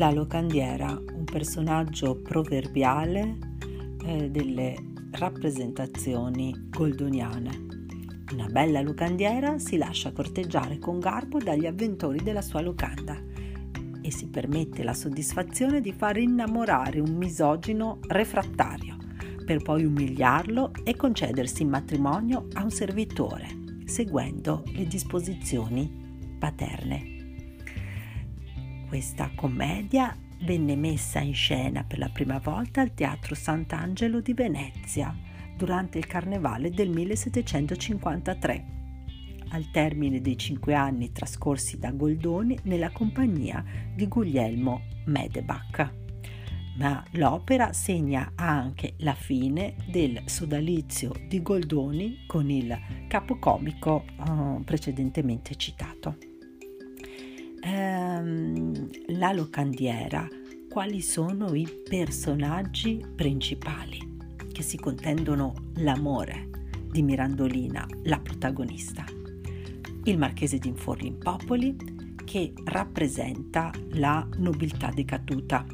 la locandiera, un personaggio proverbiale eh, delle rappresentazioni goldoniane. Una bella locandiera si lascia corteggiare con garbo dagli avventori della sua locanda e si permette la soddisfazione di far innamorare un misogino refrattario per poi umiliarlo e concedersi in matrimonio a un servitore, seguendo le disposizioni paterne. Questa commedia venne messa in scena per la prima volta al Teatro Sant'Angelo di Venezia durante il Carnevale del 1753, al termine dei cinque anni trascorsi da Goldoni nella compagnia di Guglielmo Medebach ma l'opera segna anche la fine del sodalizio di Goldoni con il capocomico uh, precedentemente citato. Ehm, la locandiera, quali sono i personaggi principali che si contendono l'amore di Mirandolina, la protagonista? Il marchese di Inforlimpopoli che rappresenta la nobiltà decaduta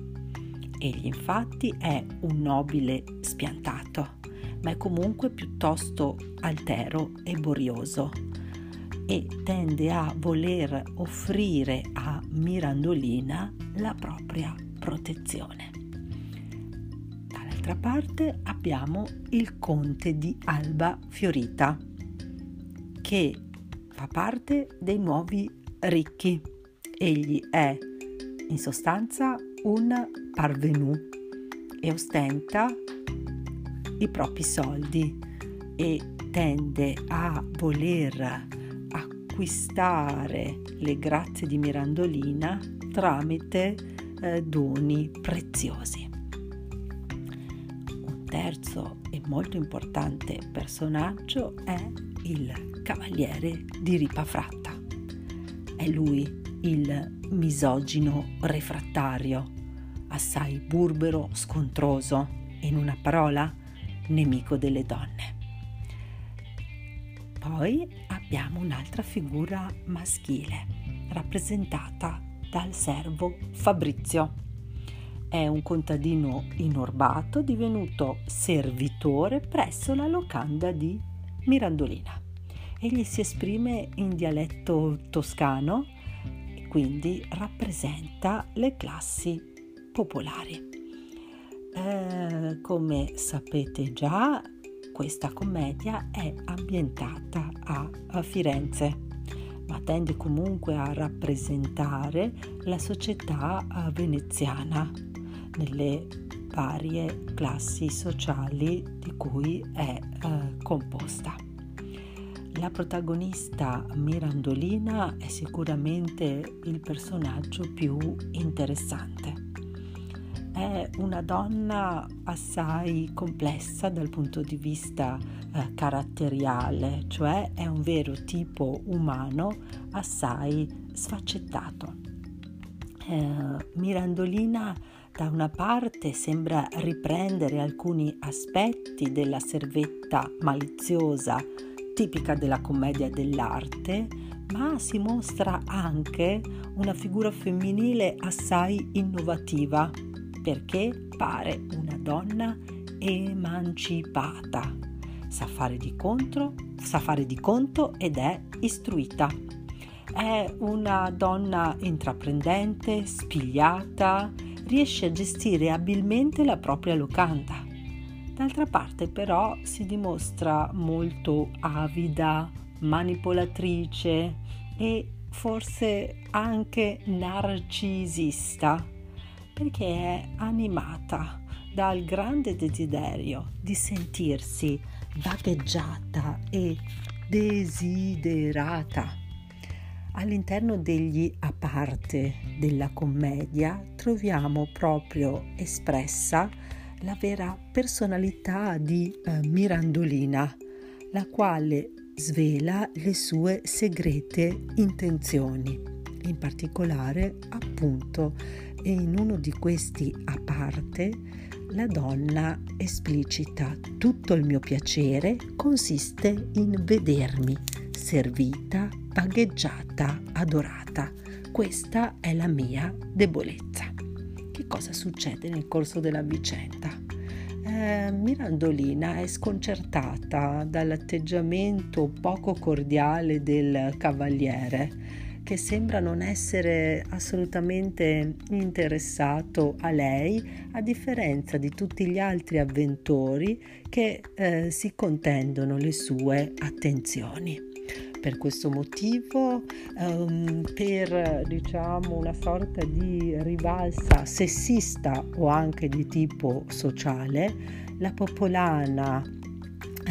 Egli infatti è un nobile spiantato, ma è comunque piuttosto altero e borioso e tende a voler offrire a Mirandolina la propria protezione. Dall'altra parte abbiamo il conte di Alba Fiorita, che fa parte dei nuovi ricchi. Egli è in sostanza un parvenu e ostenta i propri soldi e tende a voler acquistare le grazie di Mirandolina tramite eh, doni preziosi. Un terzo e molto importante personaggio è il cavaliere di Ripafratta. È lui il misogino refrattario assai burbero, scontroso, in una parola, nemico delle donne. Poi abbiamo un'altra figura maschile, rappresentata dal servo Fabrizio. È un contadino inorbato divenuto servitore presso la locanda di Mirandolina. Egli si esprime in dialetto toscano e quindi rappresenta le classi popolari. Eh, come sapete già, questa commedia è ambientata a, Firenze, ma tende comunque a rappresentare la società eh, veneziana nelle varie classi sociali di cui è eh, composta. La protagonista Mirandolina è sicuramente il personaggio più interessante è una donna assai complessa dal punto di vista eh, caratteriale, cioè è un vero tipo umano assai sfaccettato. Eh, Mirandolina da una parte sembra riprendere alcuni aspetti della servetta maliziosa tipica della commedia dell'arte, ma si mostra anche una figura femminile assai innovativa perché pare una donna emancipata, sa fare di, contro, sa fare di conto ed è istruita. È una donna intraprendente, spigliata, riesce a gestire abilmente la propria locanda. D'altra parte però si dimostra molto avida, manipolatrice e forse anche narcisista perché è animata dal grande desiderio di sentirsi vagheggiata e desiderata. All'interno degli a parte della commedia troviamo proprio espressa la vera personalità di eh, Mirandolina, la quale svela le sue segrete intenzioni, in particolare appunto e in uno di questi a parte la donna esplicita tutto il mio piacere consiste in vedermi servita, pagheggiata, adorata. Questa è la mia debolezza. che cosa succede nel corso della vicenda? Eh, Mirandolina è sconcertata dall'atteggiamento poco cordiale del cavaliere che sembra non essere assolutamente interessato a lei, a differenza di tutti gli altri avventori che eh, si contendono le sue attenzioni. Per questo motivo, um, per diciamo una sorta di rivalsa sessista o anche di tipo sociale, la popolana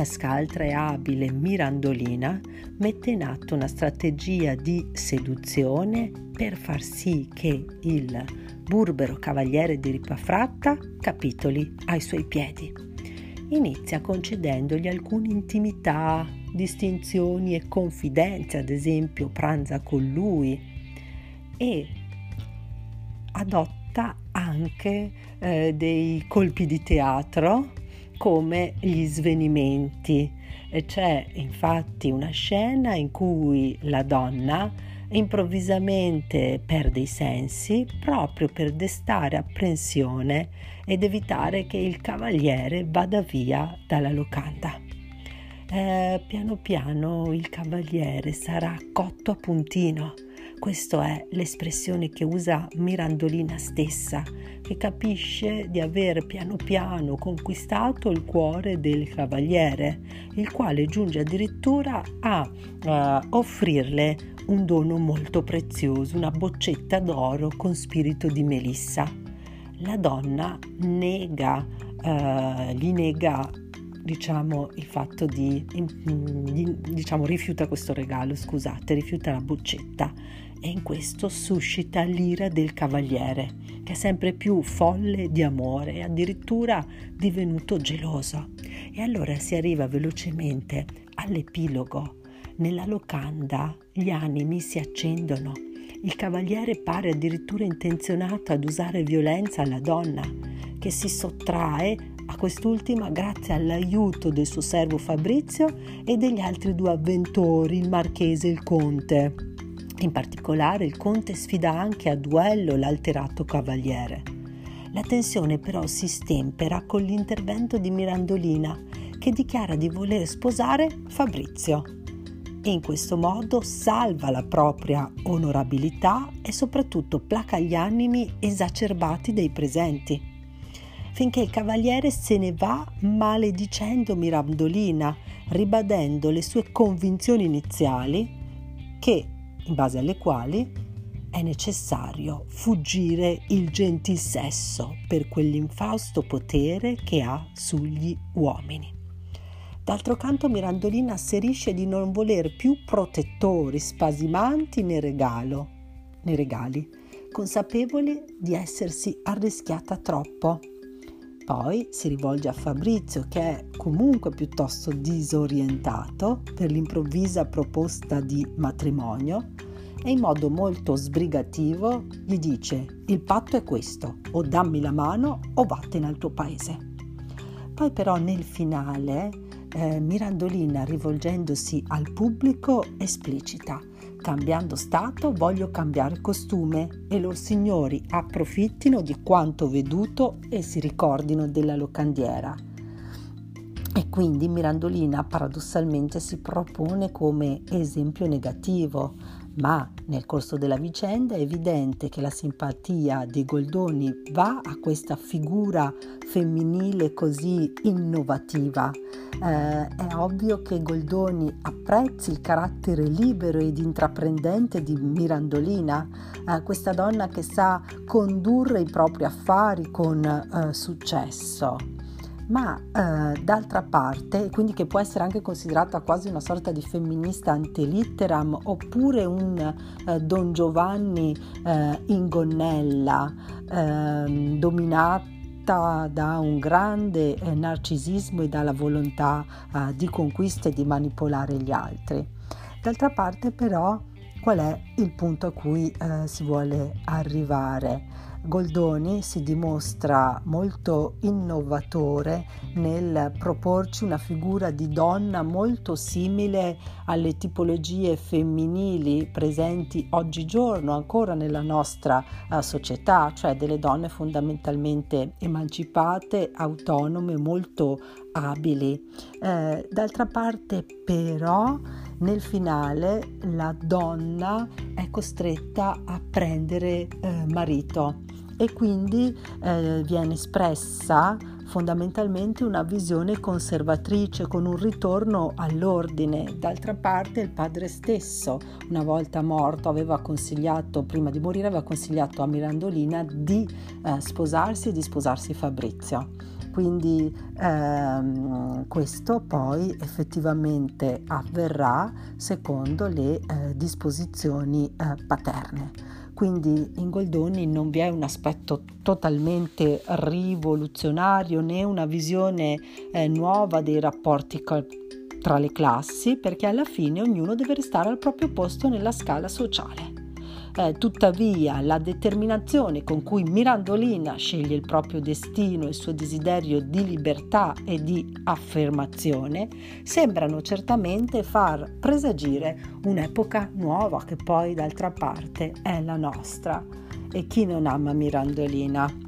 scaltra e abile Mirandolina mette in atto una strategia di seduzione per far sì che il burbero cavaliere di Ripafratta capitoli ai suoi piedi. Inizia concedendogli alcune intimità, distinzioni e confidenze, ad esempio pranza con lui e adotta anche eh, dei colpi di teatro come gli svenimenti. C'è infatti una scena in cui la donna improvvisamente perde i sensi proprio per destare apprensione ed evitare che il cavaliere vada via dalla locanda. Eh, piano piano il cavaliere sarà cotto a puntino questa è l'espressione che usa Mirandolina stessa, che capisce di aver piano piano conquistato il cuore del cavaliere, il quale giunge addirittura a uh, offrirle un dono molto prezioso, una boccetta d'oro con spirito di melissa. La donna nega, uh, gli nega diciamo il fatto di diciamo rifiuta questo regalo scusate rifiuta la boccetta e in questo suscita l'ira del cavaliere, che è sempre più folle di amore e addirittura divenuto geloso. E allora si arriva velocemente all'epilogo. Nella locanda gli animi si accendono. Il cavaliere pare addirittura intenzionato ad usare violenza alla donna, che si sottrae a quest'ultima grazie all'aiuto del suo servo Fabrizio e degli altri due avventori, il marchese e il conte. In particolare il conte sfida anche a duello l'alterato cavaliere. La tensione però si stempera con l'intervento di Mirandolina che dichiara di voler sposare Fabrizio e in questo modo salva la propria onorabilità e soprattutto placa gli animi esacerbati dei presenti. Finché il cavaliere se ne va maledicendo Mirandolina, ribadendo le sue convinzioni iniziali che in base alle quali è necessario fuggire il gentil sesso per quell'infausto potere che ha sugli uomini. D'altro canto Mirandolina asserisce di non voler più protettori spasimanti nei, regalo, nei regali, consapevole di essersi arrischiata troppo poi si rivolge a Fabrizio che è comunque piuttosto disorientato per l'improvvisa proposta di matrimonio e in modo molto sbrigativo gli dice il patto è questo, o dammi la mano o vattene al tuo paese. Poi però nel finale eh, Mirandolina rivolgendosi al pubblico esplicita cambiando stato voglio cambiare costume e loro signori approfittino di quanto veduto e si ricordino della locandiera. E quindi Mirandolina paradossalmente si propone come esempio negativo, ma nel corso della vicenda è evidente che la simpatia di Goldoni va a questa figura femminile così innovativa. Eh, è ovvio che Goldoni apprezzi il carattere libero ed intraprendente di Mirandolina, eh, questa donna che sa condurre i propri affari con eh, successo ma eh, d'altra parte, quindi che può essere anche considerata quasi una sorta di femminista antelitteram oppure un eh, Don Giovanni eh, in gonnella ehm, dominata da un grande eh, narcisismo e dalla volontà eh, di conquista e di manipolare gli altri. D'altra parte però qual è il punto a cui eh, si vuole arrivare? Goldoni si dimostra molto innovatore nel proporci una figura di donna molto simile alle tipologie femminili presenti oggigiorno ancora nella nostra uh, società, cioè delle donne fondamentalmente emancipate, autonome, molto abili. Eh, d'altra parte però nel finale la donna è costretta a prendere eh, marito e quindi eh, viene espressa fondamentalmente una visione conservatrice con un ritorno all'ordine. D'altra parte il padre stesso, una volta morto, aveva consigliato, prima di morire, aveva consigliato a Mirandolina di eh, sposarsi e di sposarsi Fabrizio. Quindi ehm, questo poi effettivamente avverrà secondo le eh, disposizioni eh, paterne. Quindi in Goldoni non vi è un aspetto totalmente rivoluzionario né una visione eh, nuova dei rapporti tra le classi, perché alla fine ognuno deve restare al proprio posto nella scala sociale. Eh, tuttavia la determinazione con cui Mirandolina sceglie il proprio destino e il suo desiderio di libertà e di affermazione sembrano certamente far presagire un'epoca nuova che poi d'altra parte è la nostra. E chi non ama Mirandolina?